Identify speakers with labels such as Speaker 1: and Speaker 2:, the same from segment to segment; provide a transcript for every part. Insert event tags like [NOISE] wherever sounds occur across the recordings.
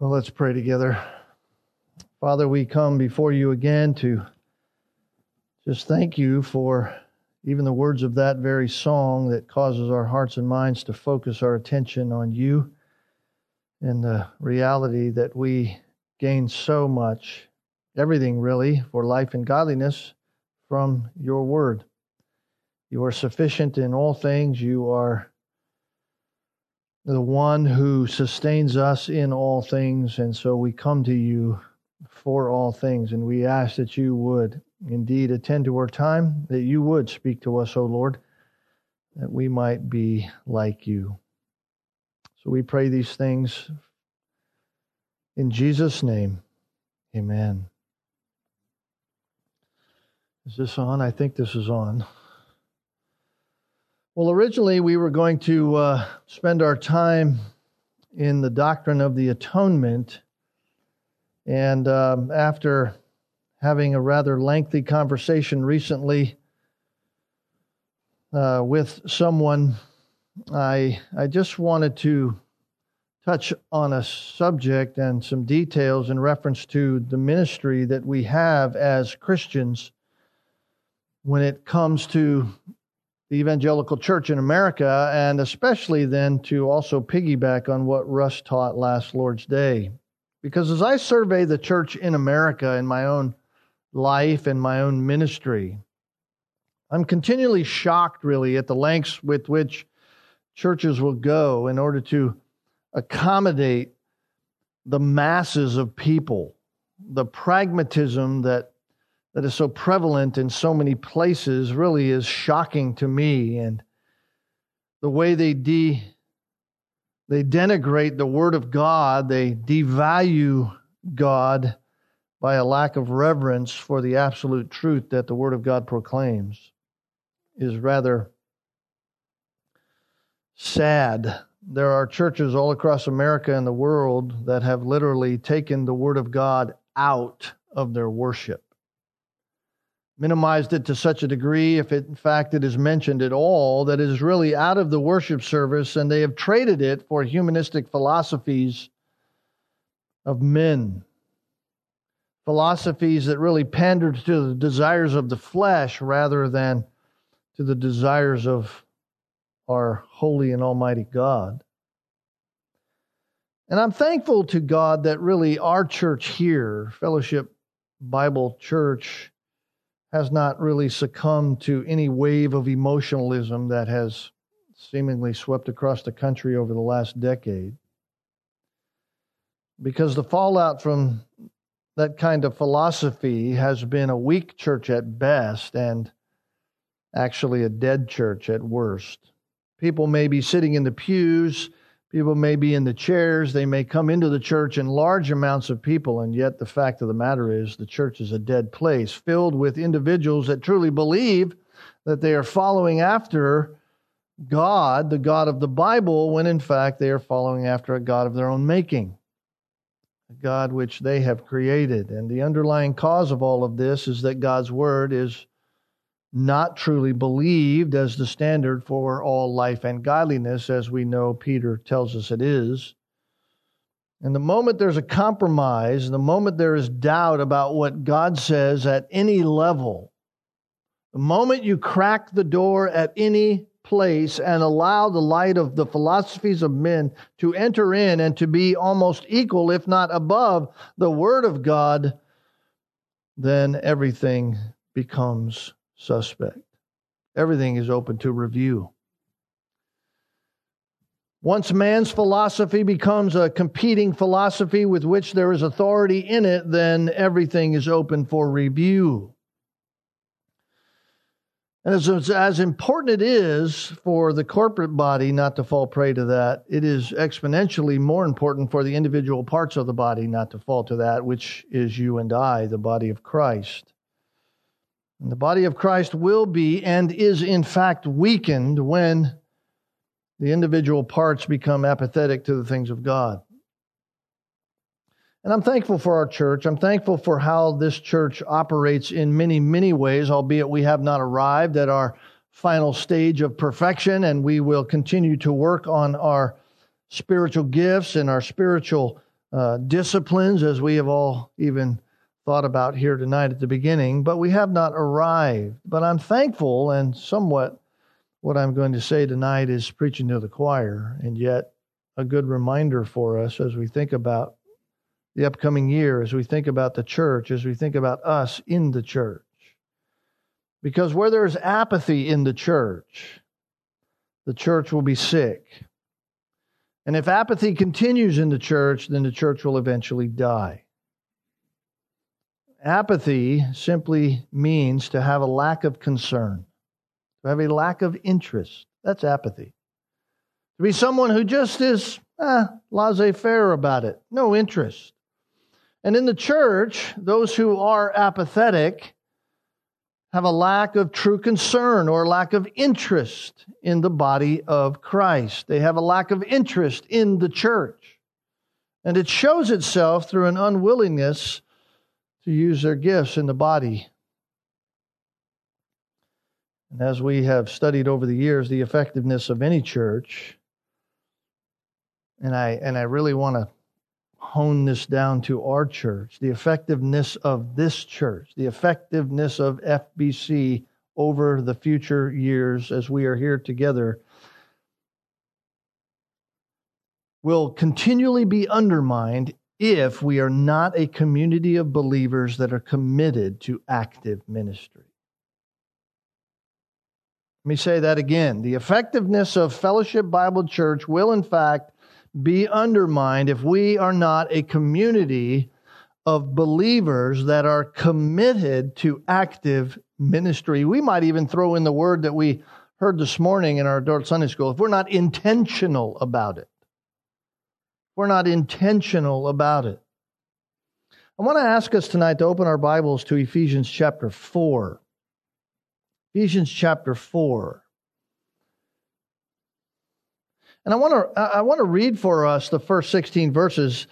Speaker 1: Well, let's pray together. Father, we come before you again to just thank you for even the words of that very song that causes our hearts and minds to focus our attention on you and the reality that we gain so much, everything really, for life and godliness from your word. You are sufficient in all things. You are the one who sustains us in all things. And so we come to you for all things. And we ask that you would indeed attend to our time, that you would speak to us, O Lord, that we might be like you. So we pray these things in Jesus' name. Amen. Is this on? I think this is on. Well, originally we were going to uh, spend our time in the doctrine of the atonement. And um, after having a rather lengthy conversation recently uh, with someone, I, I just wanted to touch on a subject and some details in reference to the ministry that we have as Christians when it comes to the evangelical church in America, and especially then to also piggyback on what Russ taught last Lord's Day. Because as I survey the church in America in my own life and my own ministry, I'm continually shocked, really, at the lengths with which churches will go in order to accommodate the masses of people, the pragmatism that that is so prevalent in so many places really is shocking to me and the way they de they denigrate the word of God, they devalue God by a lack of reverence for the absolute truth that the word of God proclaims is rather sad. There are churches all across America and the world that have literally taken the word of God out of their worship minimized it to such a degree, if it, in fact it is mentioned at all, that it is really out of the worship service, and they have traded it for humanistic philosophies of men. Philosophies that really pander to the desires of the flesh rather than to the desires of our holy and almighty God. And I'm thankful to God that really our church here, Fellowship Bible Church, has not really succumbed to any wave of emotionalism that has seemingly swept across the country over the last decade. Because the fallout from that kind of philosophy has been a weak church at best and actually a dead church at worst. People may be sitting in the pews People may be in the chairs, they may come into the church in large amounts of people, and yet the fact of the matter is the church is a dead place filled with individuals that truly believe that they are following after God, the God of the Bible, when in fact they are following after a God of their own making, a God which they have created. And the underlying cause of all of this is that God's Word is not truly believed as the standard for all life and godliness, as we know Peter tells us it is. And the moment there's a compromise, the moment there is doubt about what God says at any level, the moment you crack the door at any place and allow the light of the philosophies of men to enter in and to be almost equal, if not above, the Word of God, then everything becomes suspect. Everything is open to review. Once man's philosophy becomes a competing philosophy with which there is authority in it, then everything is open for review. And as, as important it is for the corporate body not to fall prey to that, it is exponentially more important for the individual parts of the body not to fall to that, which is you and I, the body of Christ. And the body of Christ will be and is in fact weakened when the individual parts become apathetic to the things of God. And I'm thankful for our church. I'm thankful for how this church operates in many, many ways, albeit we have not arrived at our final stage of perfection, and we will continue to work on our spiritual gifts and our spiritual uh, disciplines, as we have all even thought about here tonight at the beginning, but we have not arrived. But I'm thankful, and somewhat what I'm going to say tonight is preaching to the choir, and yet a good reminder for us as we think about the upcoming year, as we think about the church, as we think about us in the church. Because where there's apathy in the church, the church will be sick. And if apathy continues in the church, then the church will eventually die. Apathy simply means to have a lack of concern, to have a lack of interest. That's apathy. To be someone who just is eh, laissez faire about it, no interest. And in the church, those who are apathetic have a lack of true concern or lack of interest in the body of Christ. They have a lack of interest in the church. And it shows itself through an unwillingness to use their gifts in the body. And as we have studied over the years, the effectiveness of any church, and I, and I really want to hone this down to our church, the effectiveness of this church, the effectiveness of FBC over the future years as we are here together will continually be undermined if we are not a community of believers that are committed to active ministry. Let me say that again. The effectiveness of Fellowship Bible Church will, in fact, be undermined if we are not a community of believers that are committed to active ministry. We might even throw in the word that we heard this morning in our adult Sunday school if we're not intentional about it. We're not intentional about it. I want to ask us tonight to open our Bibles to Ephesians chapter 4. Ephesians chapter 4. And I want to I want to read for us the first 16 verses.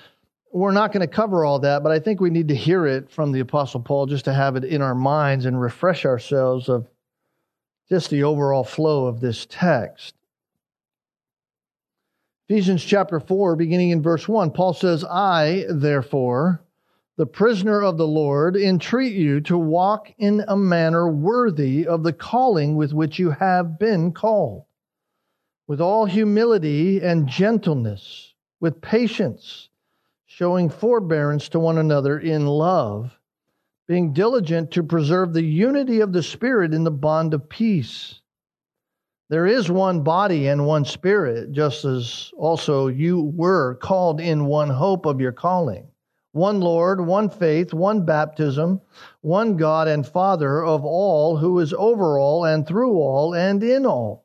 Speaker 1: We're not going to cover all that, but I think we need to hear it from the apostle Paul just to have it in our minds and refresh ourselves of just the overall flow of this text. Ephesians chapter 4 beginning in verse 1, Paul says, "I therefore, the prisoner of the Lord, entreat you to walk in a manner worthy of the calling with which you have been called." with all humility and gentleness, with patience, showing forbearance to one another in love, being diligent to preserve the unity of the Spirit in the bond of peace. There is one body and one Spirit, just as also you were called in one hope of your calling. One Lord, one faith, one baptism, one God and Father of all, who is over all and through all and in all.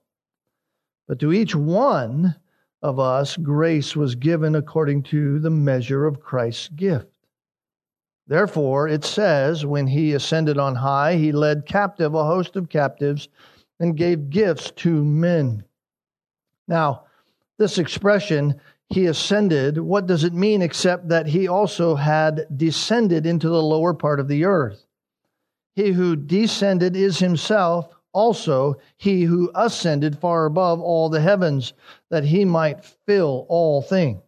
Speaker 1: But to each one of us, grace was given according to the measure of Christ's gift. Therefore, it says, when he ascended on high, he led captive a host of captives and gave gifts to men. Now, this expression, he ascended, what does it mean except that he also had descended into the lower part of the earth? He who descended is himself also he who ascended far above all the heavens, that he might fill all things.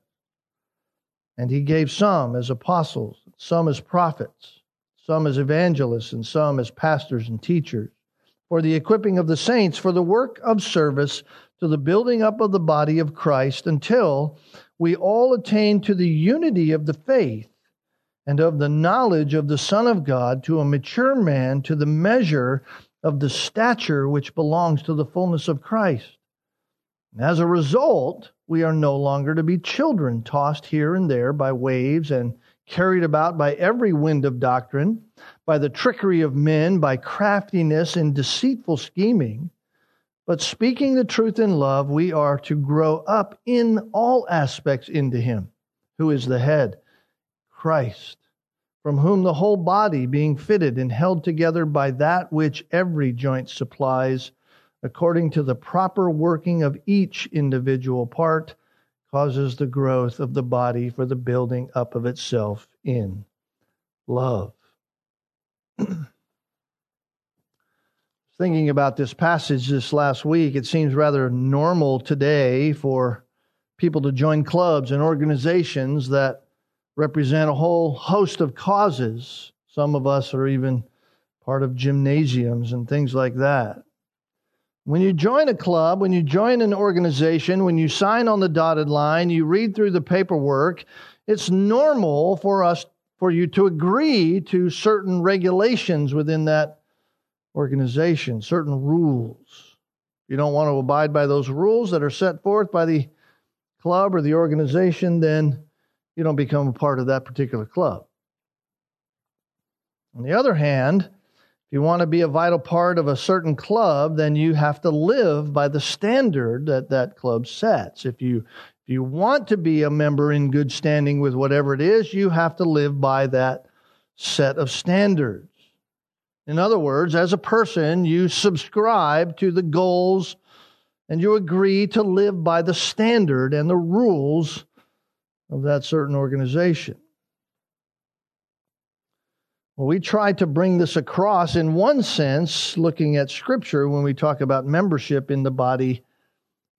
Speaker 1: And he gave some as apostles, some as prophets, some as evangelists, and some as pastors and teachers, for the equipping of the saints, for the work of service, to the building up of the body of Christ, until we all attain to the unity of the faith and of the knowledge of the Son of God, to a mature man, to the measure of the stature which belongs to the fullness of Christ. And as a result, we are no longer to be children tossed here and there by waves and carried about by every wind of doctrine, by the trickery of men, by craftiness and deceitful scheming. But speaking the truth in love, we are to grow up in all aspects into Him, who is the head, Christ from whom the whole body, being fitted and held together by that which every joint supplies, according to the proper working of each individual part, causes the growth of the body for the building up of itself in love. [CLEARS THROAT] Thinking about this passage this last week, it seems rather normal today for people to join clubs and organizations that represent a whole host of causes. Some of us are even part of gymnasiums and things like that. When you join a club, when you join an organization, when you sign on the dotted line, you read through the paperwork, it's normal for us for you to agree to certain regulations within that organization, certain rules. If you don't want to abide by those rules that are set forth by the club or the organization, then you don't become a part of that particular club. On the other hand, if you want to be a vital part of a certain club, then you have to live by the standard that that club sets. If you if you want to be a member in good standing with whatever it is, you have to live by that set of standards. In other words, as a person, you subscribe to the goals and you agree to live by the standard and the rules of that certain organization. Well, we try to bring this across in one sense, looking at Scripture, when we talk about membership in the body,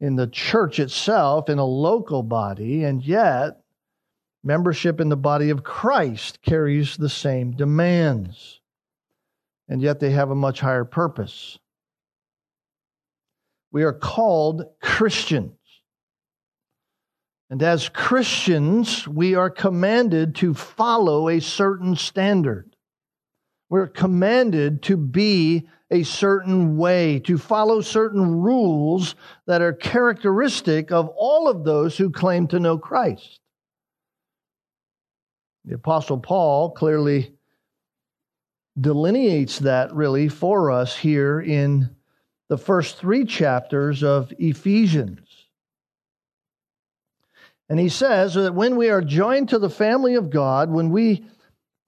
Speaker 1: in the church itself, in a local body, and yet membership in the body of Christ carries the same demands, and yet they have a much higher purpose. We are called Christians. And as Christians, we are commanded to follow a certain standard. We're commanded to be a certain way, to follow certain rules that are characteristic of all of those who claim to know Christ. The Apostle Paul clearly delineates that really for us here in the first three chapters of Ephesians. And he says that when we are joined to the family of God, when we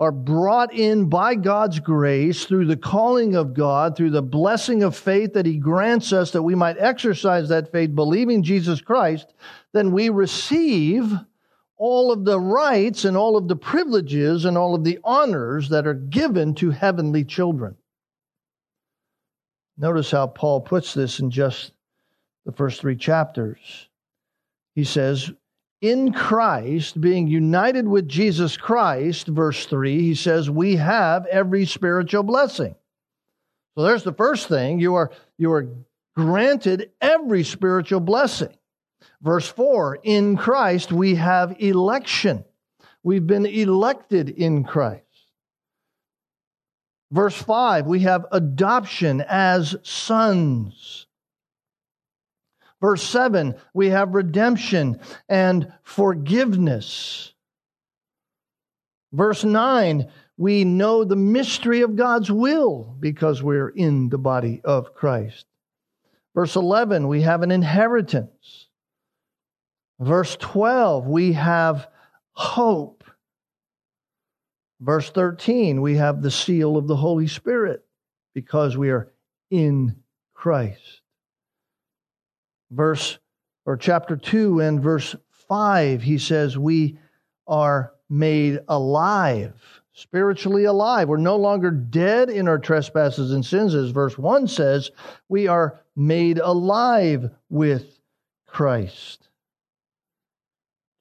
Speaker 1: are brought in by God's grace through the calling of God, through the blessing of faith that He grants us that we might exercise that faith, believing Jesus Christ, then we receive all of the rights and all of the privileges and all of the honors that are given to heavenly children. Notice how Paul puts this in just the first three chapters. He says, in Christ, being united with Jesus Christ, verse 3, he says, we have every spiritual blessing. So there's the first thing. You are, you are granted every spiritual blessing. Verse 4, in Christ we have election. We've been elected in Christ. Verse 5, we have adoption as sons. Verse 7, we have redemption and forgiveness. Verse 9, we know the mystery of God's will because we're in the body of Christ. Verse 11, we have an inheritance. Verse 12, we have hope. Verse 13, we have the seal of the Holy Spirit because we are in Christ verse or chapter 2 and verse 5, he says, We are made alive, spiritually alive. We're no longer dead in our trespasses and sins, as verse 1 says. We are made alive with Christ.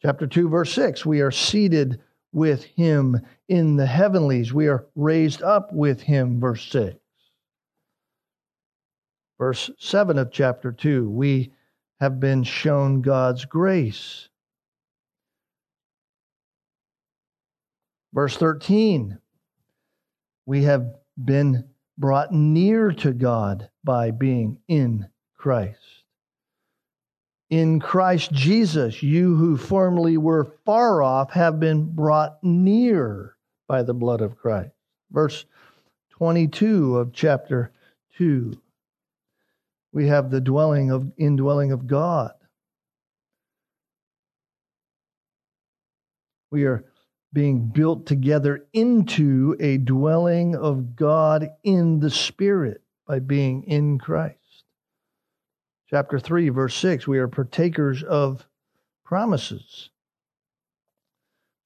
Speaker 1: Chapter 2, verse 6, we are seated with him in the heavenlies. We are raised up with him, verse 6. Verse 7 of chapter 2, we have been shown God's grace. Verse 13, we have been brought near to God by being in Christ. In Christ Jesus, you who formerly were far off have been brought near by the blood of Christ. Verse 22 of chapter 2 we have the dwelling of indwelling of God. We are being built together into a dwelling of God in the Spirit by being in Christ. Chapter 3, verse 6 we are partakers of promises,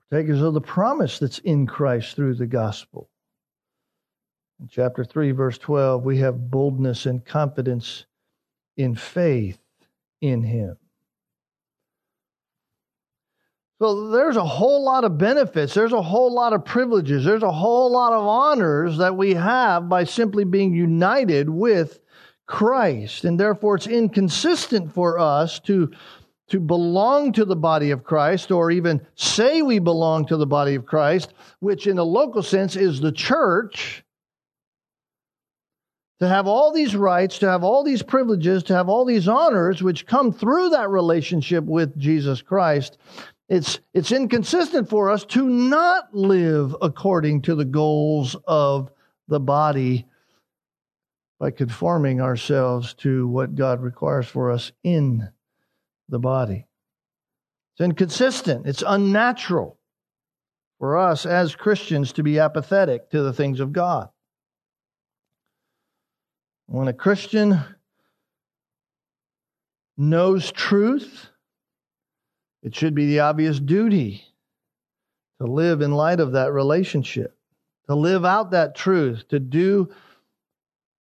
Speaker 1: partakers of the promise that's in Christ through the gospel. In chapter 3, verse 12, we have boldness and confidence in faith in him. So there's a whole lot of benefits, there's a whole lot of privileges, there's a whole lot of honors that we have by simply being united with Christ. And therefore, it's inconsistent for us to, to belong to the body of Christ or even say we belong to the body of Christ, which in a local sense is the church to have all these rights, to have all these privileges, to have all these honors which come through that relationship with Jesus Christ, it's, it's inconsistent for us to not live according to the goals of the body by conforming ourselves to what God requires for us in the body. It's inconsistent, it's unnatural for us as Christians to be apathetic to the things of God. When a Christian knows truth, it should be the obvious duty to live in light of that relationship, to live out that truth, to do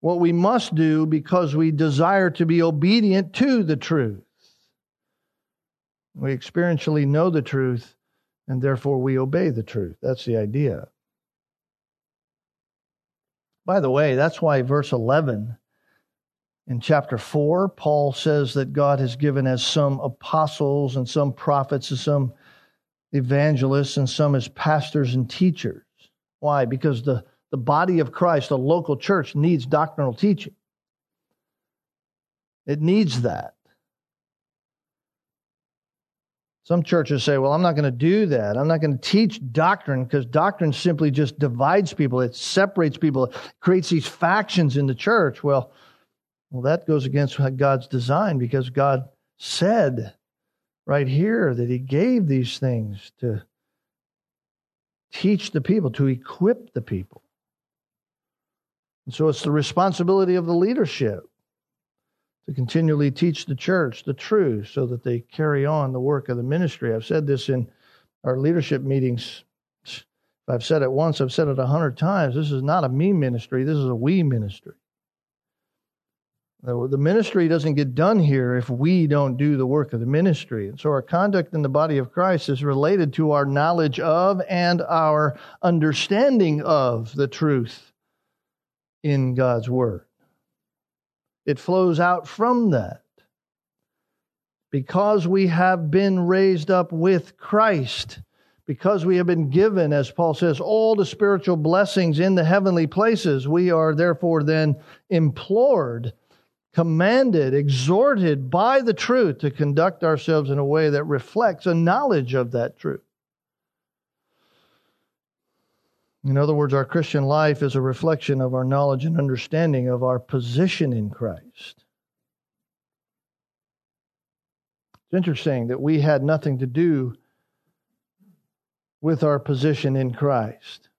Speaker 1: what we must do because we desire to be obedient to the truth. We experientially know the truth, and therefore we obey the truth. That's the idea. By the way, that's why verse 11 in chapter 4, Paul says that God has given as some apostles and some prophets and some evangelists and some as pastors and teachers. Why? Because the, the body of Christ, the local church, needs doctrinal teaching. It needs that. Some churches say, well, I'm not going to do that. I'm not going to teach doctrine because doctrine simply just divides people. It separates people, it creates these factions in the church. Well, well, that goes against God's design because God said right here that He gave these things to teach the people, to equip the people. And so it's the responsibility of the leadership to continually teach the church the truth so that they carry on the work of the ministry. I've said this in our leadership meetings. I've said it once, I've said it a hundred times. This is not a me ministry, this is a we ministry. The ministry doesn't get done here if we don't do the work of the ministry. And so our conduct in the body of Christ is related to our knowledge of and our understanding of the truth in God's Word. It flows out from that. Because we have been raised up with Christ, because we have been given, as Paul says, all the spiritual blessings in the heavenly places, we are therefore then implored commanded, exhorted by the truth to conduct ourselves in a way that reflects a knowledge of that truth. In other words, our Christian life is a reflection of our knowledge and understanding of our position in Christ. It's interesting that we had nothing to do with our position in Christ.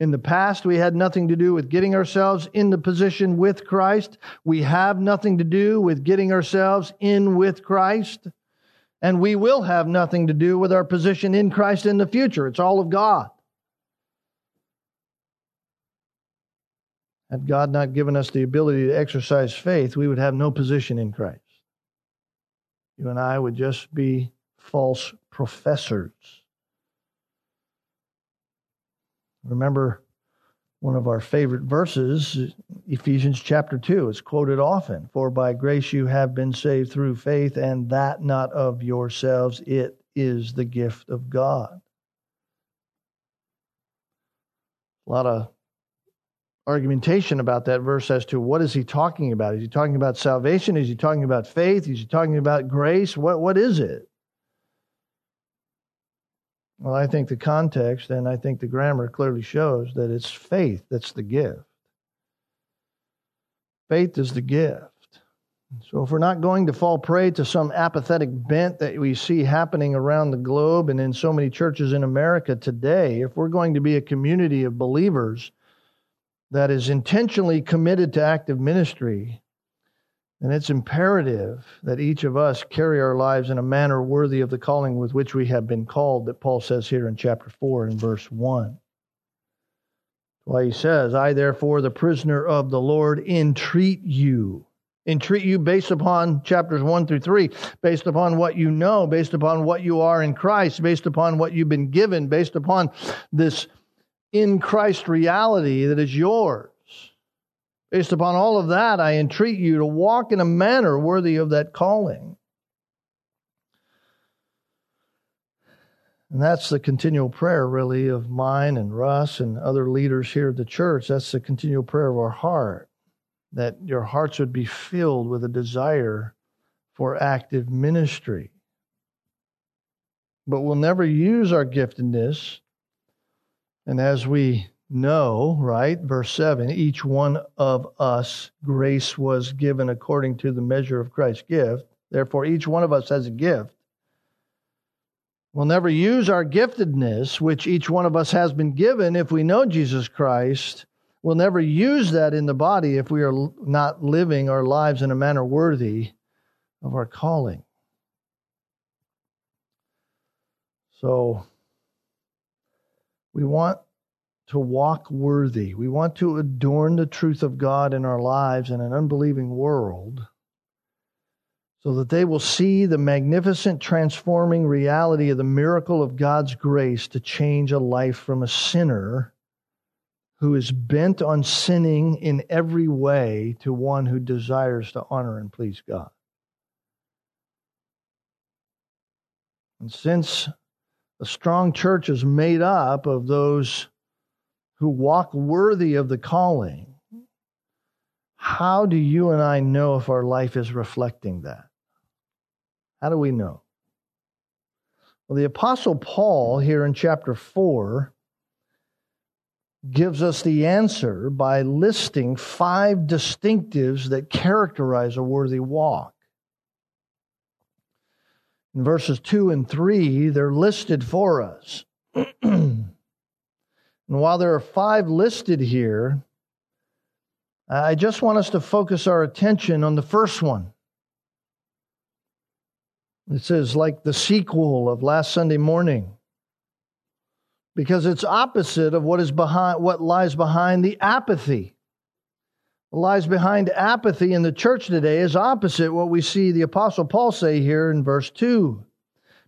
Speaker 1: In the past, we had nothing to do with getting ourselves in the position with Christ. We have nothing to do with getting ourselves in with Christ. And we will have nothing to do with our position in Christ in the future. It's all of God. Had God not given us the ability to exercise faith, we would have no position in Christ. You and I would just be false professors. Remember one of our favorite verses, Ephesians chapter 2. It's quoted often. For by grace you have been saved through faith, and that not of yourselves. It is the gift of God. A lot of argumentation about that verse as to what is he talking about? Is he talking about salvation? Is he talking about faith? Is he talking about grace? What, what is it? Well, I think the context and I think the grammar clearly shows that it's faith that's the gift. Faith is the gift. So, if we're not going to fall prey to some apathetic bent that we see happening around the globe and in so many churches in America today, if we're going to be a community of believers that is intentionally committed to active ministry, and it's imperative that each of us carry our lives in a manner worthy of the calling with which we have been called, that Paul says here in chapter 4 and verse 1. Why he says, I therefore, the prisoner of the Lord, entreat you. entreat you based upon chapters 1 through 3, based upon what you know, based upon what you are in Christ, based upon what you've been given, based upon this in Christ reality that is yours. Based upon all of that, I entreat you to walk in a manner worthy of that calling. And that's the continual prayer, really, of mine and Russ and other leaders here at the church. That's the continual prayer of our heart, that your hearts would be filled with a desire for active ministry. But we'll never use our giftedness. And as we know, right, verse 7 each one of us grace was given according to the measure of Christ's gift. Therefore, each one of us has a gift. We'll never use our giftedness, which each one of us has been given if we know Jesus Christ. We'll never use that in the body if we are not living our lives in a manner worthy of our calling. So, we want to walk worthy. We want to adorn the truth of God in our lives in an unbelieving world so that they will see the magnificent transforming reality of the miracle of God's grace to change a life from a sinner who is bent on sinning in every way to one who desires to honor and please God. And since a strong church is made up of those who walk worthy of the calling, how do you and I know if our life is reflecting that? How do we know? Well, the Apostle Paul, here in chapter 4, gives us the answer by listing five distinctives that characterize a worthy walk. In verses 2 and 3, they're listed for us. [CLEARS THROAT] and while there are five listed here, I just want us to focus our attention on the first one it says, like the sequel of last Sunday morning, because it's opposite of what is behind what lies behind the apathy. What lies behind apathy in the church today is opposite what we see the Apostle Paul say here in verse 2.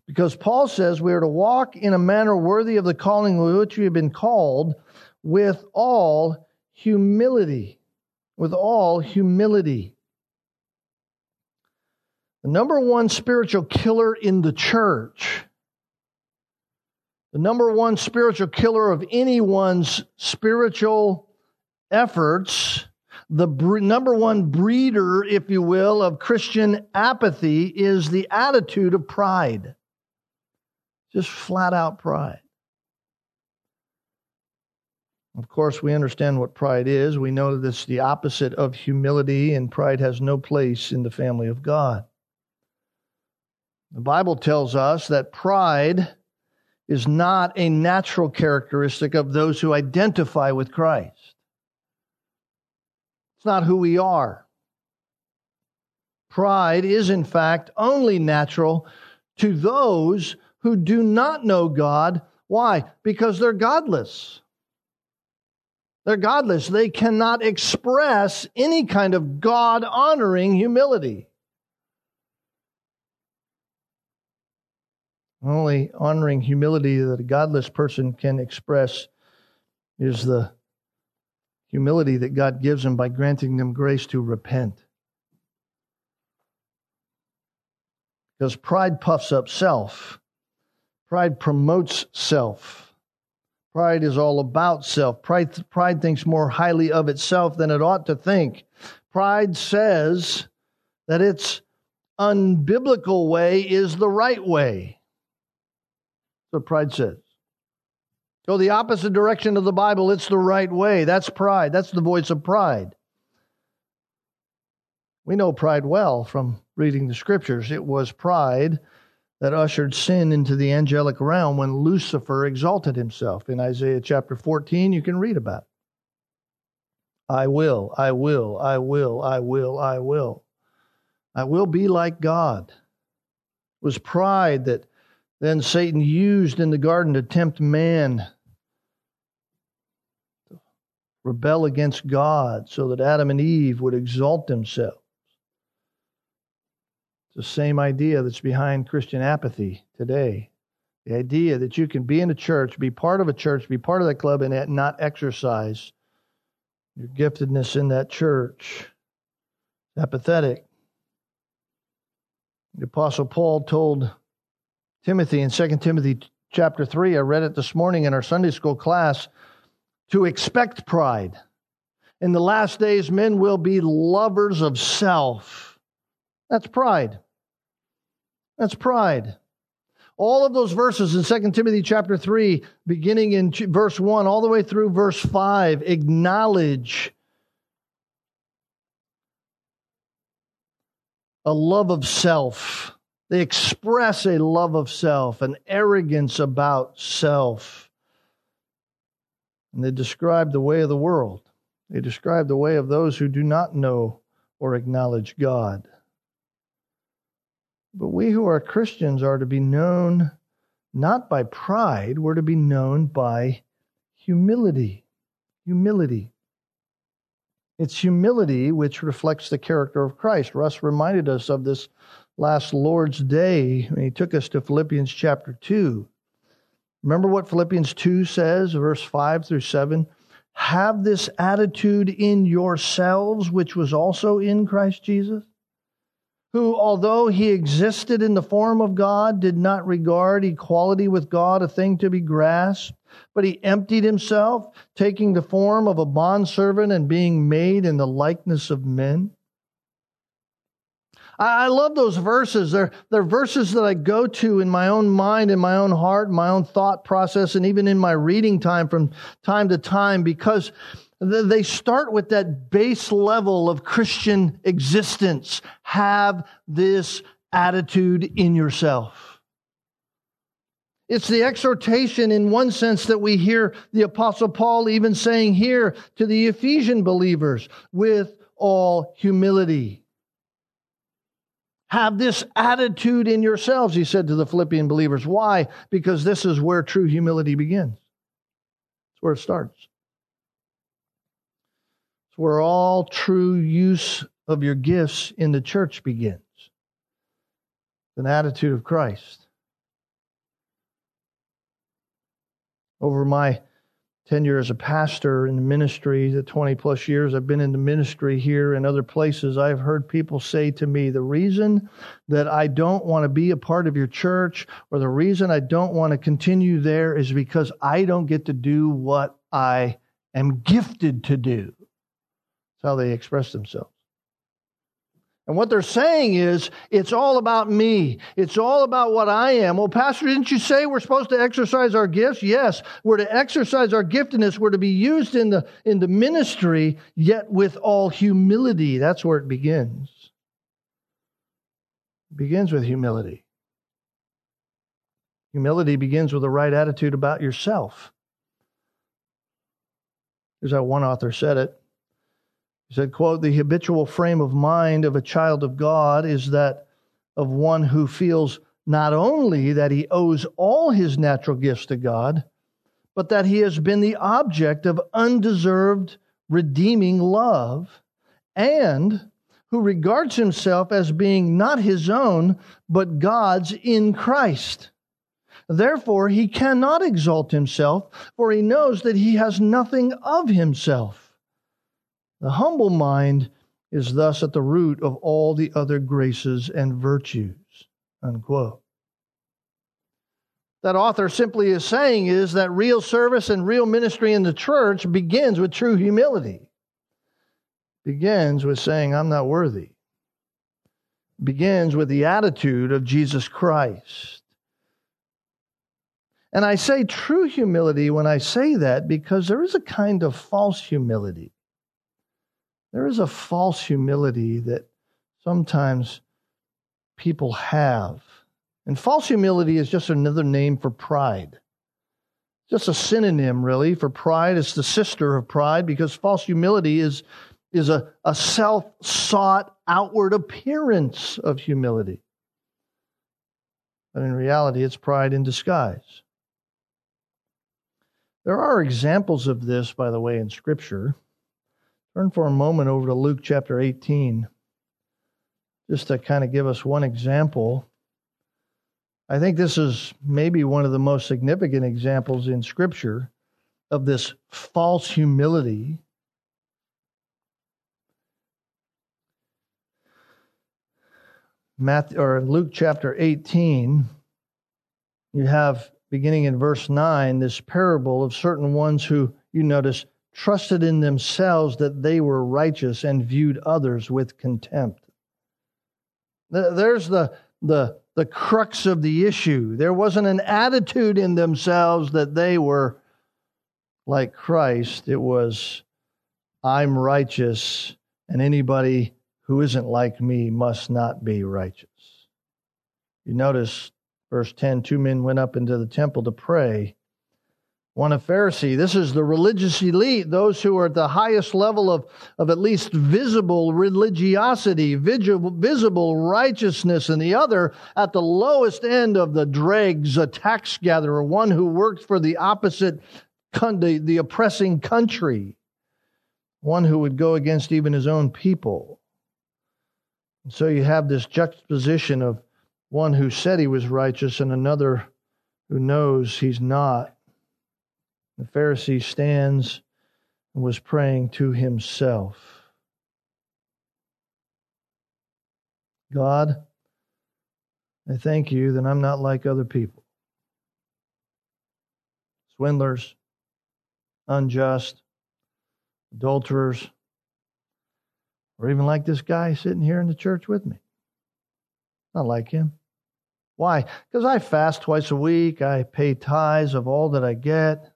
Speaker 1: Because Paul says we are to walk in a manner worthy of the calling with which we have been called with all humility. With all humility. The number one spiritual killer in the church, the number one spiritual killer of anyone's spiritual efforts, the number one breeder, if you will, of Christian apathy is the attitude of pride. Just flat out pride. Of course, we understand what pride is. We know that it's the opposite of humility, and pride has no place in the family of God. The Bible tells us that pride is not a natural characteristic of those who identify with Christ. It's not who we are. Pride is, in fact, only natural to those who do not know God. Why? Because they're godless. They're godless. They cannot express any kind of God honoring humility. only honoring humility that a godless person can express is the humility that God gives them by granting them grace to repent. Because pride puffs up self, pride promotes self. Pride is all about self. Pride, pride thinks more highly of itself than it ought to think. Pride says that its unbiblical way is the right way what pride says. Go the opposite direction of the Bible, it's the right way. That's pride. That's the voice of pride. We know pride well from reading the scriptures. It was pride that ushered sin into the angelic realm when Lucifer exalted himself. In Isaiah chapter 14, you can read about it. I will, I will, I will, I will, I will. I will be like God. It was pride that then Satan used in the garden to tempt man to rebel against God so that Adam and Eve would exalt themselves. It's the same idea that's behind Christian apathy today. The idea that you can be in a church, be part of a church, be part of that club, and not exercise your giftedness in that church. Apathetic. The Apostle Paul told Timothy in 2 Timothy chapter 3, I read it this morning in our Sunday school class, to expect pride. In the last days, men will be lovers of self. That's pride. That's pride. All of those verses in 2 Timothy chapter 3, beginning in verse 1 all the way through verse 5, acknowledge a love of self. They express a love of self, an arrogance about self. And they describe the way of the world. They describe the way of those who do not know or acknowledge God. But we who are Christians are to be known not by pride, we're to be known by humility. Humility. It's humility which reflects the character of Christ. Russ reminded us of this last Lord's Day when he took us to Philippians chapter 2. Remember what Philippians 2 says, verse 5 through 7? Have this attitude in yourselves, which was also in Christ Jesus who, although he existed in the form of God, did not regard equality with God a thing to be grasped, but he emptied himself, taking the form of a bondservant and being made in the likeness of men. I love those verses. They're, they're verses that I go to in my own mind, in my own heart, my own thought process, and even in my reading time from time to time because they start with that base level of Christian existence. Have this attitude in yourself. It's the exhortation in one sense that we hear the Apostle Paul even saying here to the Ephesian believers with all humility. Have this attitude in yourselves, he said to the Philippian believers. Why? Because this is where true humility begins. It's where it starts. Where all true use of your gifts in the church begins. An attitude of Christ. Over my tenure as a pastor in the ministry, the 20 plus years I've been in the ministry here and other places, I've heard people say to me, the reason that I don't want to be a part of your church or the reason I don't want to continue there is because I don't get to do what I am gifted to do. That's how they express themselves. And what they're saying is, it's all about me. It's all about what I am. Well, Pastor, didn't you say we're supposed to exercise our gifts? Yes, we're to exercise our giftedness. We're to be used in the, in the ministry, yet with all humility. That's where it begins. It begins with humility. Humility begins with the right attitude about yourself. Here's how one author said it. He said, quote, the habitual frame of mind of a child of God is that of one who feels not only that he owes all his natural gifts to God, but that he has been the object of undeserved redeeming love, and who regards himself as being not his own, but God's in Christ. Therefore, he cannot exalt himself, for he knows that he has nothing of himself the humble mind is thus at the root of all the other graces and virtues. Unquote. That author simply is saying is that real service and real ministry in the church begins with true humility. Begins with saying, I'm not worthy. Begins with the attitude of Jesus Christ. And I say true humility when I say that because there is a kind of false humility there is a false humility that sometimes people have. And false humility is just another name for pride. Just a synonym, really, for pride. It's the sister of pride because false humility is, is a, a self sought outward appearance of humility. But in reality, it's pride in disguise. There are examples of this, by the way, in Scripture. Turn for a moment over to Luke chapter 18. just to kind of give us one example. I think this is maybe one of the most significant examples in Scripture of this false humility. Matthew, or Luke chapter 18, you have beginning in verse 9 this parable of certain ones who, you notice, trusted in themselves that they were righteous and viewed others with contempt. There's the, the, the crux of the issue. There wasn't an attitude in themselves that they were like Christ. It was, I'm righteous, and anybody who isn't like me must not be righteous. You notice verse 10 two men went up into the temple to pray one a Pharisee. This is the religious elite, those who are at the highest level of, of at least visible religiosity, visible, righteousness, and the other at the lowest end of the dregs, a tax gatherer, one who worked for the opposite, the, the oppressing country, one who would go against even his own people. And so you have this juxtaposition of one who said he was righteous and another who knows he's not. The Pharisee stands and was praying to himself God, I thank you that I'm not like other people swindlers, unjust, adulterers, or even like this guy sitting here in the church with me. Not like him. Why? Because I fast twice a week, I pay tithes of all that I get.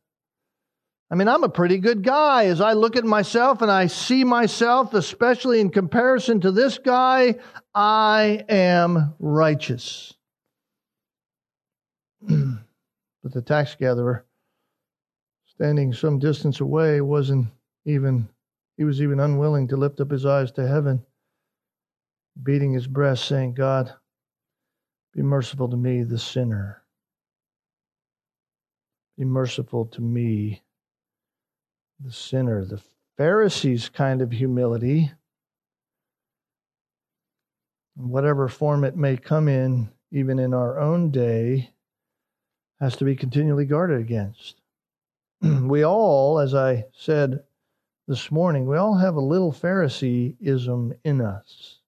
Speaker 1: I mean, I'm a pretty good guy. As I look at myself and I see myself, especially in comparison to this guy, I am righteous. [CLEARS THROAT] but the tax gatherer, standing some distance away, wasn't even, he was even unwilling to lift up his eyes to heaven, beating his breast, saying, God, be merciful to me, the sinner. Be merciful to me, the sinner, the Pharisees' kind of humility, whatever form it may come in, even in our own day, has to be continually guarded against. [CLEARS THROAT] we all, as I said this morning, we all have a little Phariseeism in us.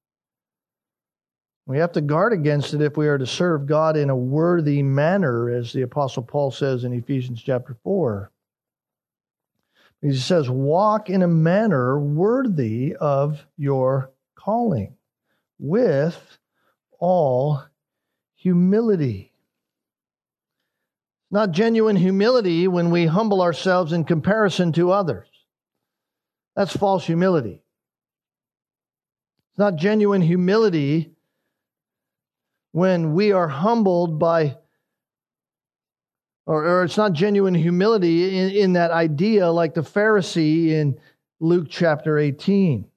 Speaker 1: We have to guard against it if we are to serve God in a worthy manner, as the Apostle Paul says in Ephesians chapter 4. He says, Walk in a manner worthy of your calling, with all humility. Not genuine humility when we humble ourselves in comparison to others. That's false humility. It's not genuine humility when we are humbled by or, or it's not genuine humility in, in that idea like the Pharisee in Luke chapter 18. It's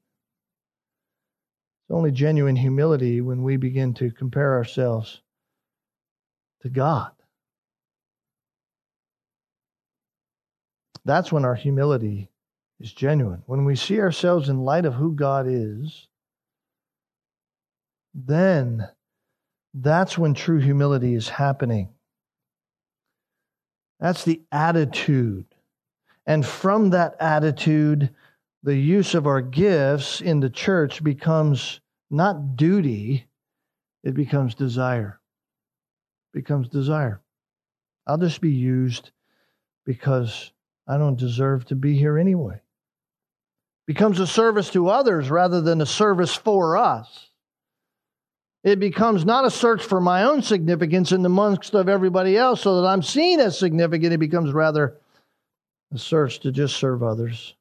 Speaker 1: only genuine humility when we begin to compare ourselves to God. That's when our humility is genuine. When we see ourselves in light of who God is, then that's when true humility is happening. That's the attitude. And from that attitude, the use of our gifts in the church becomes not duty, it becomes desire. Becomes desire. I'll just be used because I don't deserve to be here anyway. Becomes a service to others rather than a service for us. It becomes not a search for my own significance in the amongst of everybody else so that I'm seen as significant. It becomes rather a search to just serve others.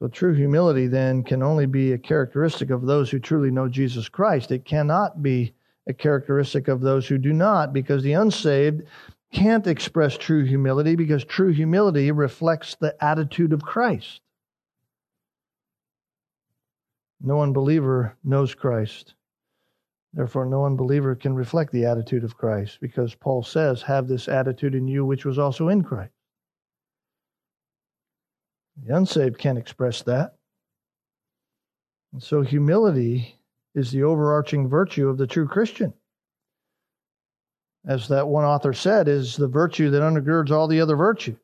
Speaker 1: So true humility then can only be a characteristic of those who truly know Jesus Christ. It cannot be a characteristic of those who do not, because the unsaved can't express true humility because true humility reflects the attitude of Christ. No unbeliever knows Christ. Therefore, no unbeliever can reflect the attitude of Christ because Paul says, Have this attitude in you which was also in Christ. The unsaved can't express that. And so humility is the overarching virtue of the true Christian. As that one author said, is the virtue that undergirds all the other virtues.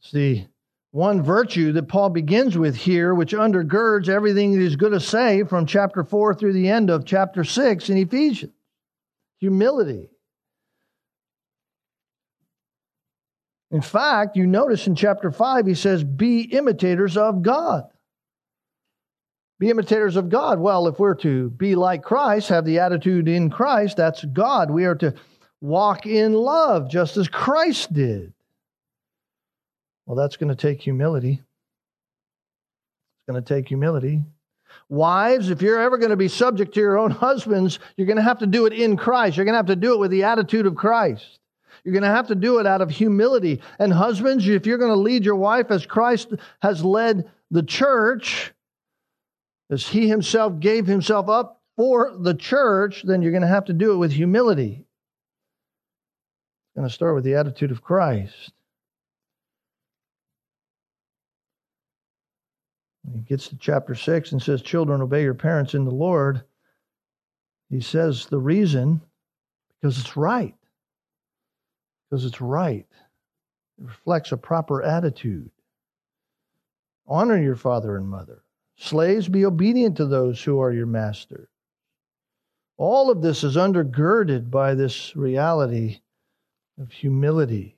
Speaker 1: It's the one virtue that Paul begins with here, which undergirds everything that he's going to say from chapter 4 through the end of chapter 6 in Ephesians humility. In fact, you notice in chapter 5, he says, Be imitators of God. Be imitators of God. Well, if we're to be like Christ, have the attitude in Christ, that's God. We are to walk in love just as Christ did. Well, that's going to take humility. It's going to take humility. Wives, if you're ever going to be subject to your own [LAUGHS] husbands, you're going to have to do it in Christ. You're going to have to do it with the attitude of Christ. You're going to have to do it out of humility. And husbands, if you're going to lead your wife as Christ has led the church, as he himself gave himself up for the church, then you're going to have to do it with humility. It's going to start with the attitude of Christ. He gets to chapter 6 and says, Children, obey your parents in the Lord. He says the reason, because it's right. Because it's right. It reflects a proper attitude. Honor your father and mother. Slaves, be obedient to those who are your master. All of this is undergirded by this reality of humility.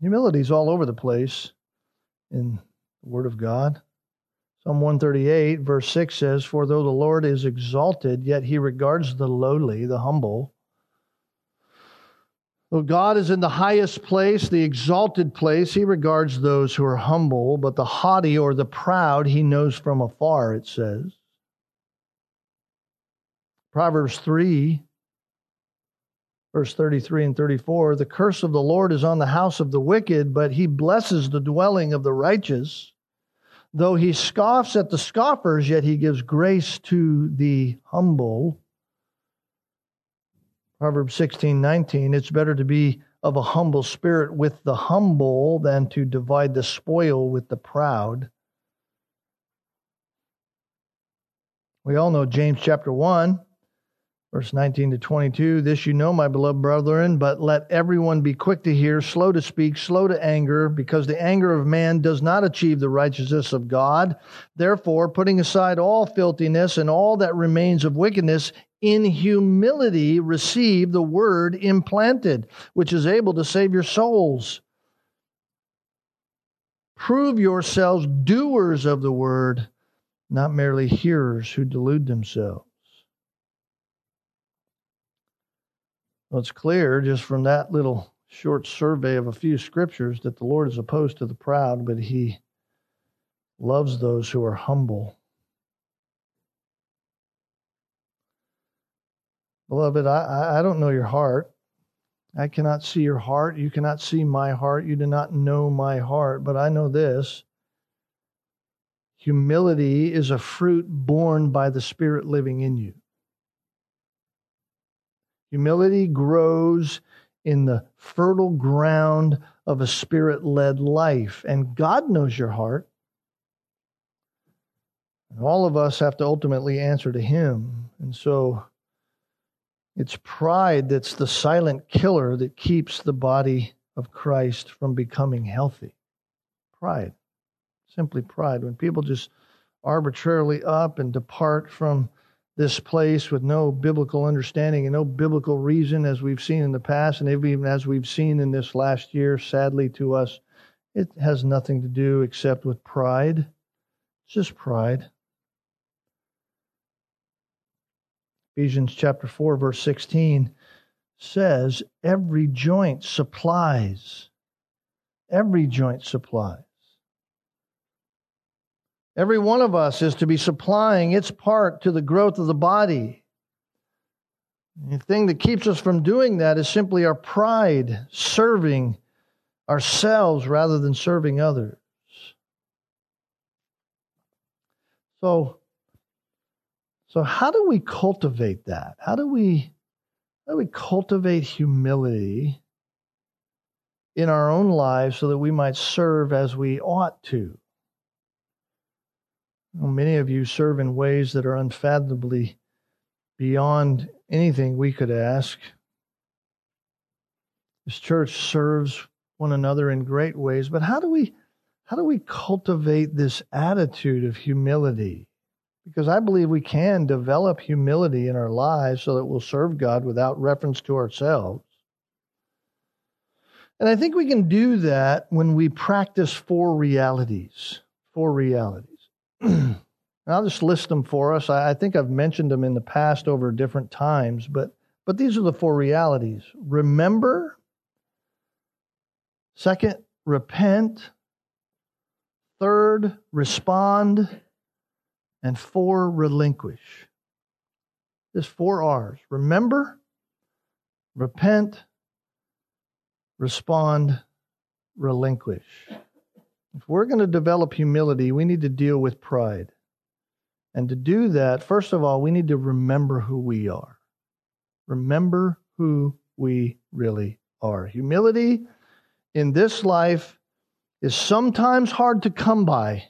Speaker 1: Humility is all over the place in the Word of God. Psalm 138, verse 6 says, For though the Lord is exalted, yet he regards the lowly, the humble. Though God is in the highest place, the exalted place, he regards those who are humble, but the haughty or the proud he knows from afar, it says. Proverbs 3 verse 33 and 34 the curse of the lord is on the house of the wicked but he blesses the dwelling of the righteous. Though he scoffs at the scoffers yet he gives grace to the humble. Proverbs 16 19 it's better to be of a humble spirit with the humble than to divide the spoil with the proud. We all know james chapter 1 Verse 19 to 22 This you know, my beloved brethren, but let everyone be quick to hear, slow to speak, slow to anger, because the anger of man does not achieve the righteousness of God. Therefore, putting aside all filthiness and all that remains of wickedness, in humility receive the word implanted, which is able to save your souls. Prove yourselves doers of the word, not merely hearers who delude themselves. Well, it's clear just from that little short survey of a few scriptures that the Lord is opposed to the proud, but he loves those who are humble. Beloved, I, I don't know your heart. I cannot see your heart. You cannot see my heart. You do not know my heart. But I know this humility is a fruit born by the Spirit living in you. Humility grows in the fertile ground of a spirit led life, and God knows your heart. And all of us have to ultimately answer to Him. And so it's pride that's the silent killer that keeps the body of Christ from becoming healthy. Pride. Simply pride. When people just arbitrarily up and depart from this place with no biblical understanding and no biblical reason, as we've seen in the past, and even as we've seen in this last year, sadly to us, it has nothing to do except with pride. It's just pride. Ephesians chapter 4, verse 16 says, Every joint supplies. Every joint supplies. Every one of us is to be supplying its part to the growth of the body. The thing that keeps us from doing that is simply our pride, serving ourselves rather than serving others. So, so how do we cultivate that? How do we how do we cultivate humility in our own lives so that we might serve as we ought to. Many of you serve in ways that are unfathomably beyond anything we could ask. This church serves one another in great ways, but how do we how do we cultivate this attitude of humility? Because I believe we can develop humility in our lives so that we'll serve God without reference to ourselves. And I think we can do that when we practice four realities. Four realities. I'll just list them for us. I, think I've mentioned them in the past over different times, but, but these are the four realities. Remember. Second, repent. Third, respond. And four, relinquish. There's four R's. Remember, repent, respond, relinquish. If we're going to develop humility, we need to deal with pride. And to do that, first of all, we need to remember who we are. Remember who we really are. Humility in this life is sometimes hard to come by.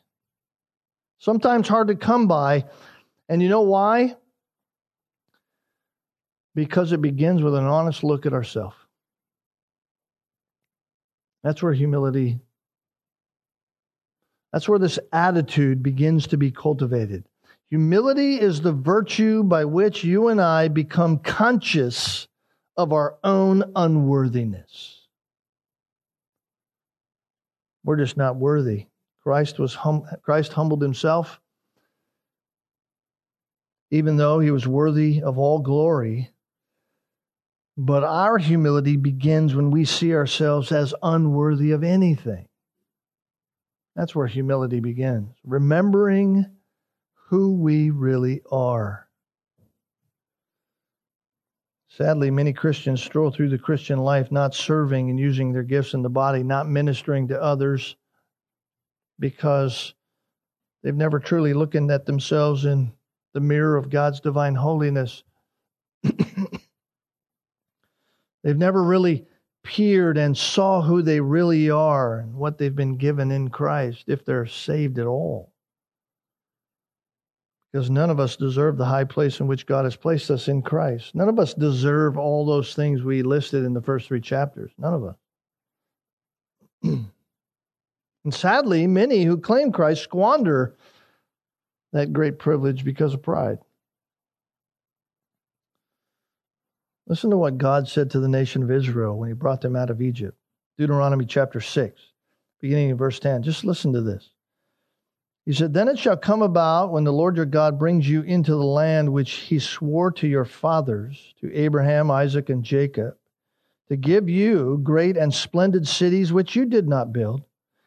Speaker 1: Sometimes hard to come by. And you know why? Because it begins with an honest look at ourselves. That's where humility, that's where this attitude begins to be cultivated. Humility is the virtue by which you and I become conscious of our own unworthiness. We're just not worthy. Christ was hum- Christ humbled himself even though he was worthy of all glory. But our humility begins when we see ourselves as unworthy of anything. That's where humility begins. Remembering who we really are. Sadly, many Christians stroll through the Christian life not serving and using their gifts in the body, not ministering to others because they've never truly looked at themselves in the mirror of God's divine holiness. [COUGHS] they've never really peered and saw who they really are and what they've been given in Christ, if they're saved at all because none of us deserve the high place in which God has placed us in Christ. None of us deserve all those things we listed in the first three chapters. None of us. [CLEARS THROAT] and sadly, many who claim Christ squander that great privilege because of pride. Listen to what God said to the nation of Israel when he brought them out of Egypt. Deuteronomy chapter 6, beginning in verse 10. Just listen to this. He said, Then it shall come about when the Lord your God brings you into the land which he swore to your fathers, to Abraham, Isaac, and Jacob, to give you great and splendid cities which you did not build,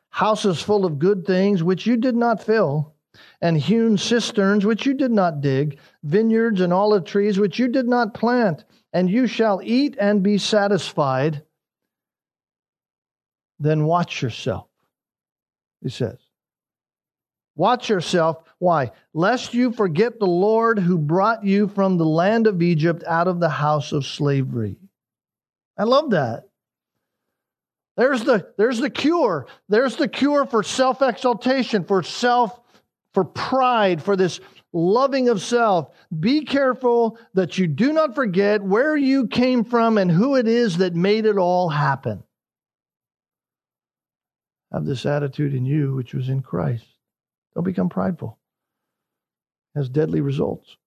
Speaker 1: houses full of good things which you did not fill, and hewn cisterns which you did not dig, vineyards and olive trees which you did not plant, and you shall eat and be satisfied. Then watch yourself, he says Watch yourself. Why? Lest you forget the Lord who brought you from the land of Egypt out of the house of slavery. I love that. There's the, there's the cure. There's the cure for self exaltation, for self, for pride, for this loving of self. Be careful that you do not forget where you came from and who it is that made it all happen. Have this attitude in you, which was in Christ. Don't become prideful. It has deadly results.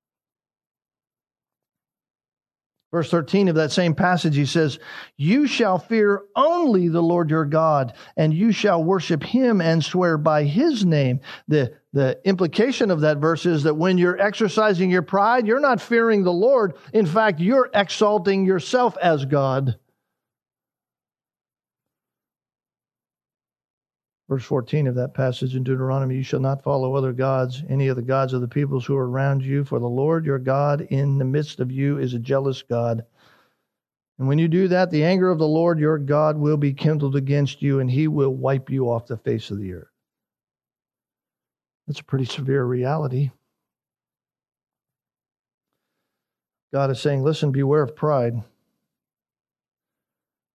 Speaker 1: Verse 13 of that same passage, he says, You shall fear only the Lord your God, and you shall worship him and swear by his name. The, the implication of that verse is that when you're exercising your pride, you're not fearing the Lord. In fact, you're exalting yourself as God. Verse 14 of that passage in Deuteronomy You shall not follow other gods, any of the gods of the peoples who are around you, for the Lord your God in the midst of you is a jealous God. And when you do that, the anger of the Lord your God will be kindled against you, and he will wipe you off the face of the earth. That's a pretty severe reality. God is saying, listen, beware of pride.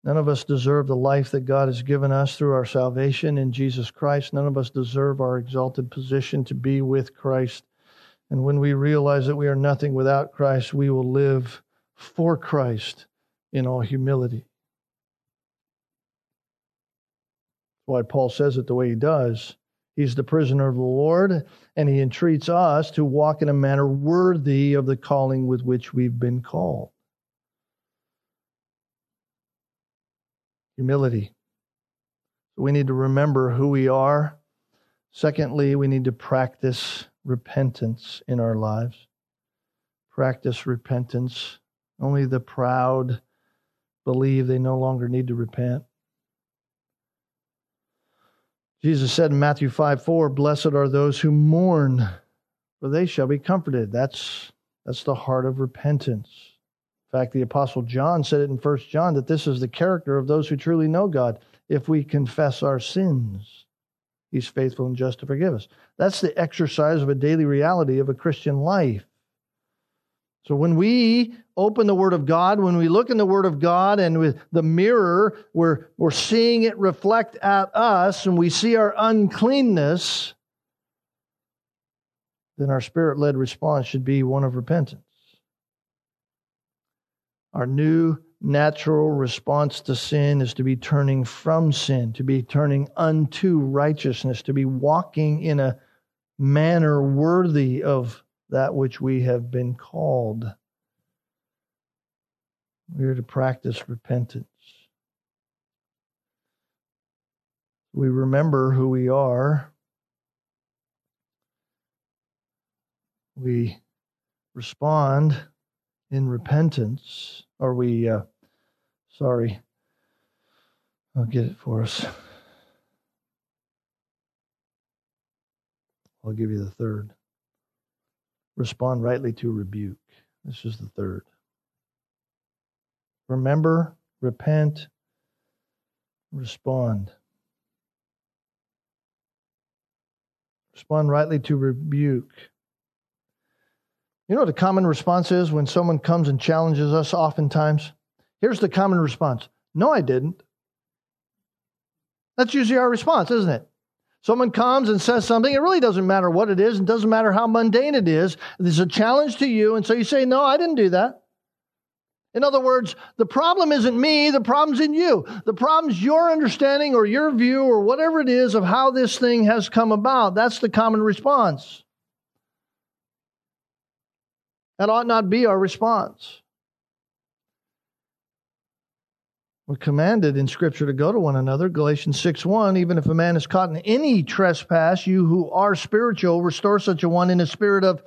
Speaker 1: None of us deserve the life that God has given us through our salvation in Jesus Christ. None of us deserve our exalted position to be with Christ. And when we realize that we are nothing without Christ, we will live for Christ in all humility. That's why Paul says it the way he does. He's the prisoner of the Lord, and he entreats us to walk in a manner worthy of the calling with which we've been called. Humility. We need to remember who we are. Secondly, we need to practice repentance in our lives. Practice repentance. Only the proud believe they no longer need to repent. Jesus said in Matthew 5 4, Blessed are those who mourn, for they shall be comforted. That's, that's the heart of repentance. In fact, the Apostle John said it in 1 John that this is the character of those who truly know God. If we confess our sins, He's faithful and just to forgive us. That's the exercise of a daily reality of a Christian life. So when we open the Word of God, when we look in the Word of God and with the mirror, we're, we're seeing it reflect at us and we see our uncleanness, then our spirit led response should be one of repentance. Our new natural response to sin is to be turning from sin, to be turning unto righteousness, to be walking in a manner worthy of that which we have been called. We are to practice repentance. We remember who we are. We respond in repentance, or we, uh, sorry, I'll get it for us. I'll give you the third. Respond rightly to rebuke. This is the third. Remember, repent, respond. Respond rightly to rebuke. You know what the common response is when someone comes and challenges us oftentimes? Here's the common response No, I didn't. That's usually our response, isn't it? Someone comes and says something, it really doesn't matter what it is, it doesn't matter how mundane it is. There's a challenge to you, and so you say, No, I didn't do that. In other words, the problem isn't me, the problem's in you. The problem's your understanding or your view or whatever it is of how this thing has come about. That's the common response. That ought not be our response. We're commanded in Scripture to go to one another. Galatians 6 1, even if a man is caught in any trespass, you who are spiritual, restore such a one in a spirit of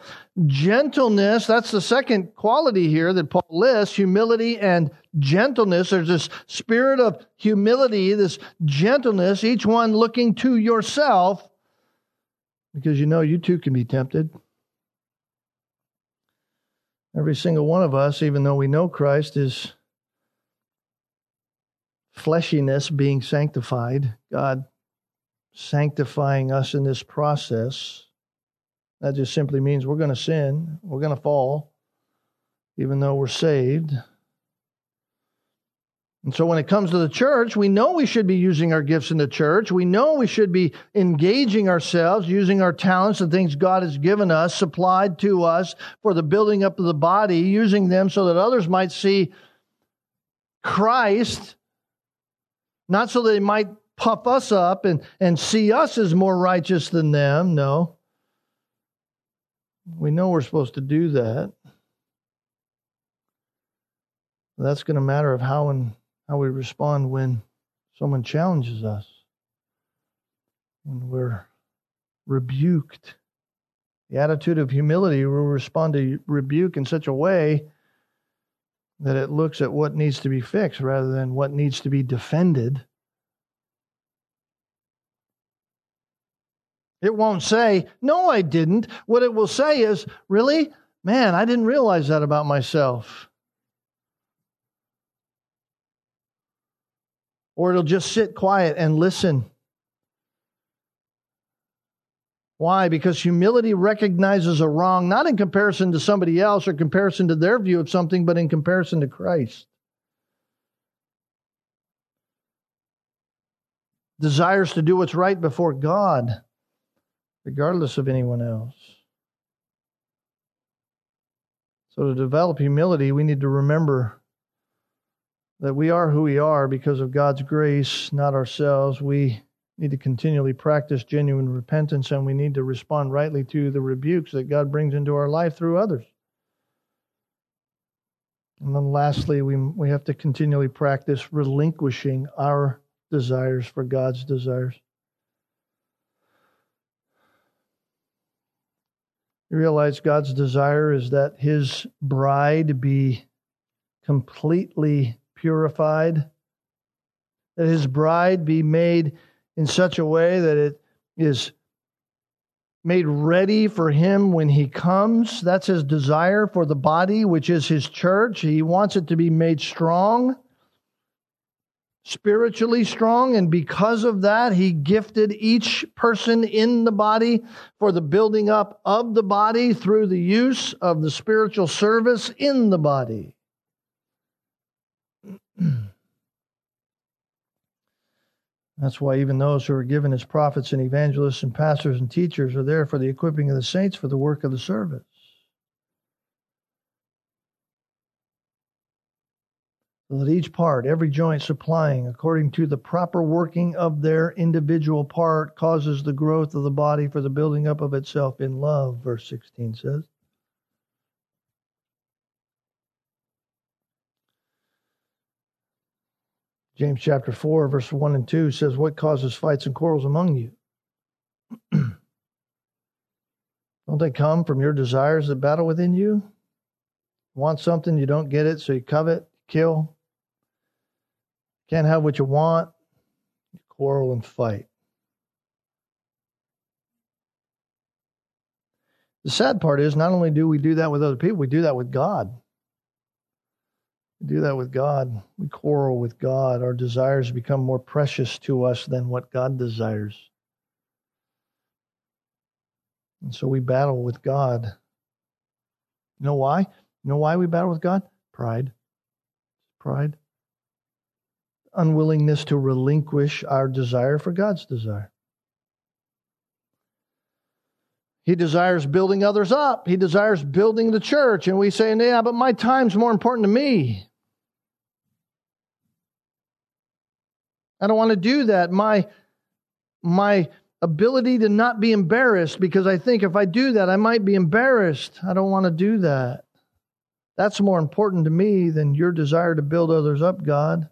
Speaker 1: gentleness. That's the second quality here that Paul lists humility and gentleness. There's this spirit of humility, this gentleness, each one looking to yourself, because you know you too can be tempted. Every single one of us, even though we know Christ, is fleshiness being sanctified, God sanctifying us in this process. That just simply means we're going to sin, we're going to fall, even though we're saved. And so when it comes to the church, we know we should be using our gifts in the church. We know we should be engaging ourselves, using our talents and things God has given us, supplied to us for the building up of the body, using them so that others might see Christ not so they might puff us up and, and see us as more righteous than them. No. We know we're supposed to do that. That's going to matter of how and how we respond when someone challenges us, when we're rebuked. The attitude of humility will respond to rebuke in such a way that it looks at what needs to be fixed rather than what needs to be defended. It won't say, No, I didn't. What it will say is, Really? Man, I didn't realize that about myself. Or it'll just sit quiet and listen. Why? Because humility recognizes a wrong, not in comparison to somebody else or comparison to their view of something, but in comparison to Christ. desires to do what's right before God, regardless of anyone else. So, to develop humility, we need to remember that we are who we are because of God's grace, not ourselves. We need to continually practice genuine repentance and we need to respond rightly to the rebukes that God brings into our life through others. And then lastly, we, we have to continually practice relinquishing our desires for God's desires. You realize God's desire is that his bride be completely purified, that his bride be made in such a way that it is made ready for him when he comes. That's his desire for the body, which is his church. He wants it to be made strong spiritually strong, and because of that, he gifted each person in the body for the building up of the body through the use of the spiritual service in the body. [CLEARS THROAT] That's why even those who are given as prophets and evangelists and pastors and teachers are there for the equipping of the saints for the work of the service. so that each part, every joint supplying according to the proper working of their individual part, causes the growth of the body for the building up of itself in love, verse 16 says. James chapter 4, verse 1 and 2 says, What causes fights and quarrels among you? [CLEARS THROAT] Don't they come from your desires that battle within you? Want something, you don't get it, so you covet, kill, can't have what you want, you quarrel and fight. The sad part is not only do we do that with other people, we do that with God. We do that with God. We quarrel with God. Our desires become more precious to us than what God desires. And so we battle with God. You know why? You know why we battle with God? Pride. Pride unwillingness to relinquish our desire for God's desire. He desires building others up. He desires building the church. And we say, yeah, but my time's more important to me. I don't want to do that. My, my ability to not be embarrassed because I think if I do that, I might be embarrassed. I don't want to do that. That's more important to me than your desire to build others up, God.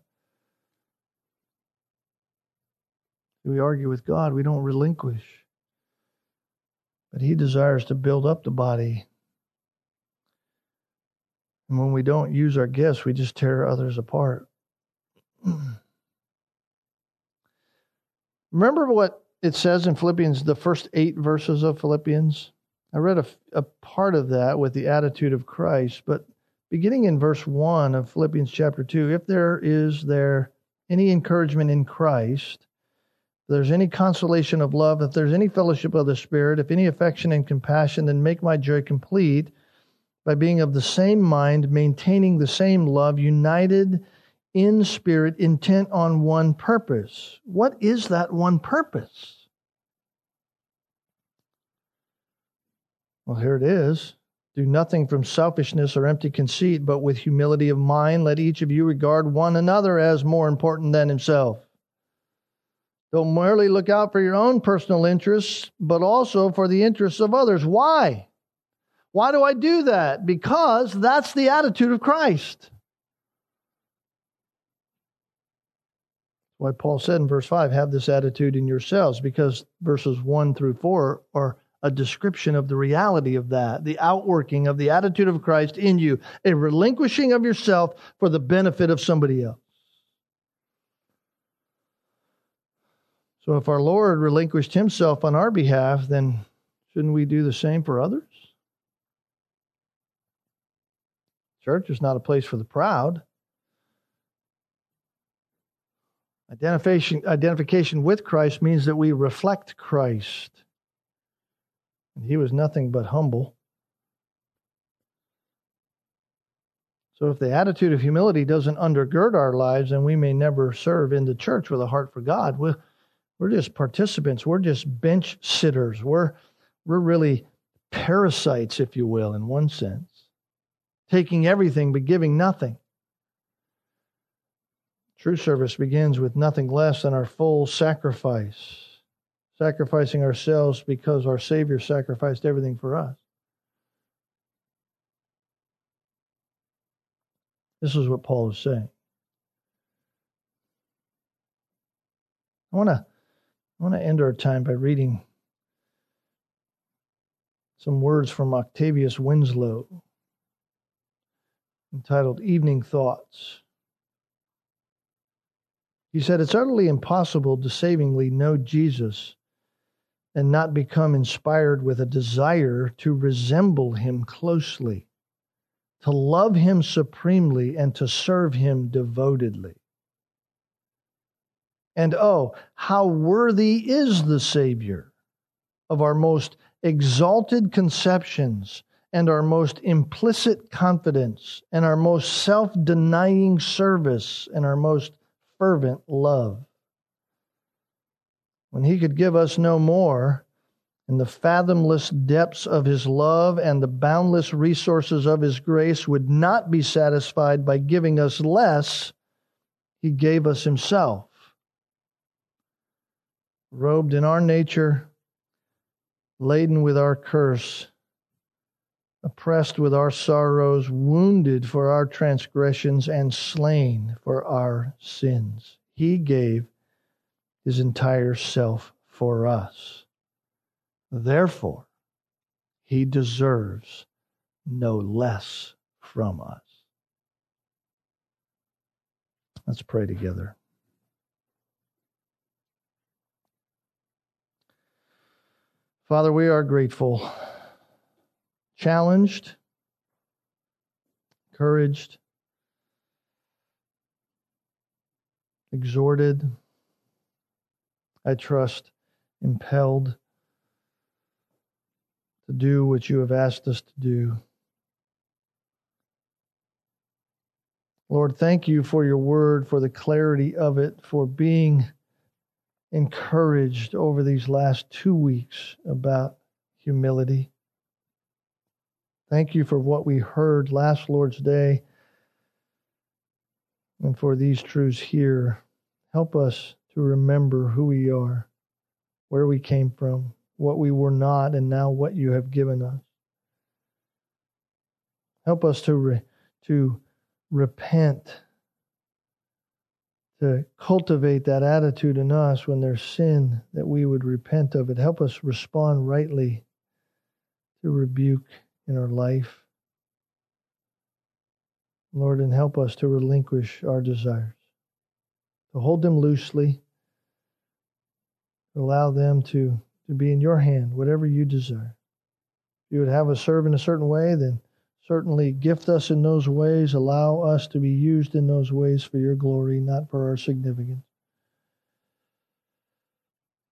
Speaker 1: we argue with God, we don't relinquish. But He desires to build up the body. And when we don't use our gifts, we just tear others apart. [CLEARS THROAT] Remember what it says in Philippians, the first eight verses of Philippians? I read a, a part of that with the attitude of Christ, but beginning in verse 1 of Philippians chapter 2, if there is there any encouragement in Christ, if there's any consolation of love, if there's any fellowship of the Spirit, if any affection and compassion, then make my joy complete by being of the same mind, maintaining the same love, united in spirit, intent on one purpose. What is that one purpose? Well, here it is. Do nothing from selfishness or empty conceit, but with humility of mind, let each of you regard one another as more important than himself. Don't merely look out for your own personal interests, but also for the interests of others. Why? Why do I do that? Because that's the attitude of Christ. Why Paul said in verse 5, have this attitude in yourselves, because verses 1 through 4 are a description of the reality of that, the outworking of the attitude of Christ in you, a relinquishing of yourself for the benefit of somebody else. So if our Lord relinquished himself on our behalf, then shouldn't we do the same for others? Church is not a place for the proud. Identification, identification with Christ means that we reflect Christ. And he was nothing but humble. So, if the attitude of humility doesn't undergird our lives, then we may never serve in the church with a heart for God. We'll, We're just participants. We're just bench sitters. We're, we're really parasites, if you will, in one sense, taking everything but giving nothing. True service begins with nothing less than our full sacrifice, sacrificing ourselves because our Savior sacrificed everything for us. This is what Paul is saying. I want to I want to end our time by reading some words from Octavius Winslow entitled Evening Thoughts. He said, It's utterly impossible to savingly know Jesus and not become inspired with a desire to resemble him closely, to love him supremely, and to serve him devotedly. And oh, how worthy is the Savior of our most exalted conceptions and our most implicit confidence and our most self denying service and our most fervent love. When He could give us no more, in the fathomless depths of His love and the boundless resources of His grace would not be satisfied by giving us less, He gave us Himself robed in our nature, laden with our curse, oppressed with our sorrows, wounded for our transgressions, and slain for our sins. He gave his entire self for us. Therefore, he deserves no less from us. Let's pray together. Father, we are grateful, challenged, encouraged, exhorted, I trust, impelled to do what you have asked us to do. Lord, thank you for your word, for the clarity of it, for being encouraged over these last two weeks about humility. Thank you for what we heard last Lord's Day and for these truths here. Help us to remember who we are, where we came from, what we were not, and now what you have given us. Help us to, re- to repent to cultivate that attitude in us when there's sin that we would repent of it. Help us respond rightly to rebuke in our life. Lord, and help us to relinquish our desires, to hold them loosely, allow them to, to be in your hand, whatever you desire. If you would have us serve in a certain way, then certainly gift us in those ways, allow us to be used in those ways for your glory, not for our significance.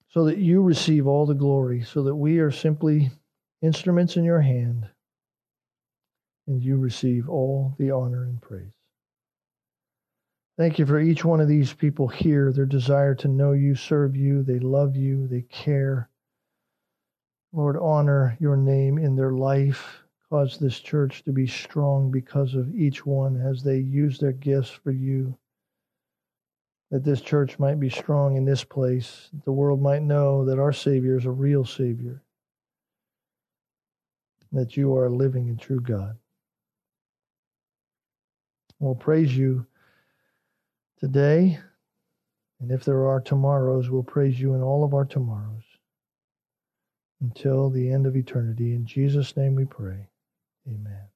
Speaker 1: So that you receive all the glory, so that we are simply instruments in your hand, and you receive all the honor and praise. Thank you for each one of these people here, their desire to know you, serve you, they love you, they care. Lord, honor your name in their life Cause this church to be strong because of each one as they use their gifts for you. That this church might be strong in this place. The world might know that our Savior is a real Savior. That you are a living and true God. We'll praise you today. And if there are tomorrows, we'll praise you in all of our tomorrows until the end of eternity. In Jesus' name we pray. Amen.